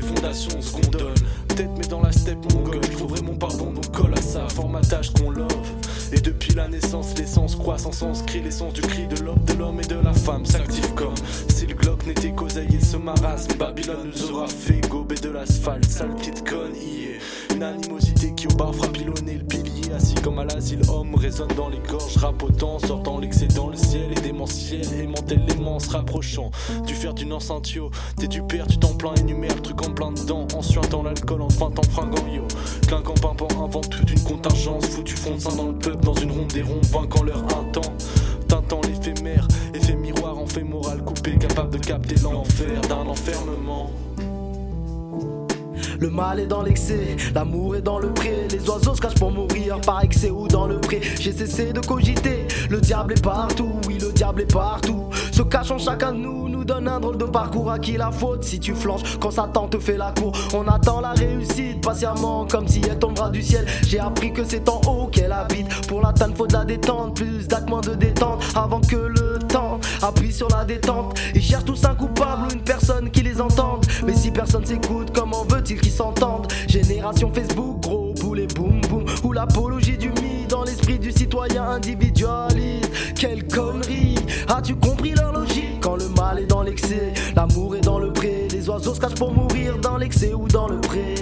génération se condole. Tête mais dans la steppe mongole, il faut vraiment pardon donc colle à ça, formatage qu'on love. Et depuis la naissance, l'essence croît sans sens, crée l'essence du cri de l'homme, de l'homme et de la femme s'active comme si le Glock n'était qu'oseille et ce marasme. Babylone nous aura fait gober de l'asphalte, sale petite comme à l'asile, homme résonne dans les gorges, rapotant, sortant l'excès dans le ciel et démentiel, aimantel l'aimant se rapprochant du fer du encintio. T'es du père, tu t'en plains, énumère truc en plein dedans, en suintant l'alcool, en fin en fringant yo. Clinquant, pimpant, invente toute une contingence, foutu fond de sein dans le peuple, dans une ronde des ronds, vainquant leur un temps. Tintant l'éphémère, effet miroir en fait moral coupé, capable de capter l'enfer d'un enfermement. Le mal est dans l'excès, l'amour est dans le pré. Les oiseaux se cachent pour mourir par excès ou dans le pré. J'ai cessé de cogiter, le diable est partout, oui, le diable est partout. Se cachant chacun de nous, nous donne un drôle de parcours. À qui la faute si tu flanches quand Satan te fait la cour On attend la réussite patiemment, comme si elle tombera du ciel. J'ai appris que c'est en haut qu'elle habite. Pour l'atteindre, faut de la détente, plus d'actes, de détente. Avant que le temps appuie sur la détente. Ils cherchent tous un coupable ou une personne qui les entende. Personne s'écoute, comment veut-il qu'ils s'entendent? Génération Facebook, gros boulet boum boum. Ou l'apologie du mythe dans l'esprit du citoyen individualiste. Quelle connerie As-tu compris leur logique? Quand le mal est dans l'excès, l'amour est dans le pré. Les oiseaux se cachent pour mourir dans l'excès ou dans le pré.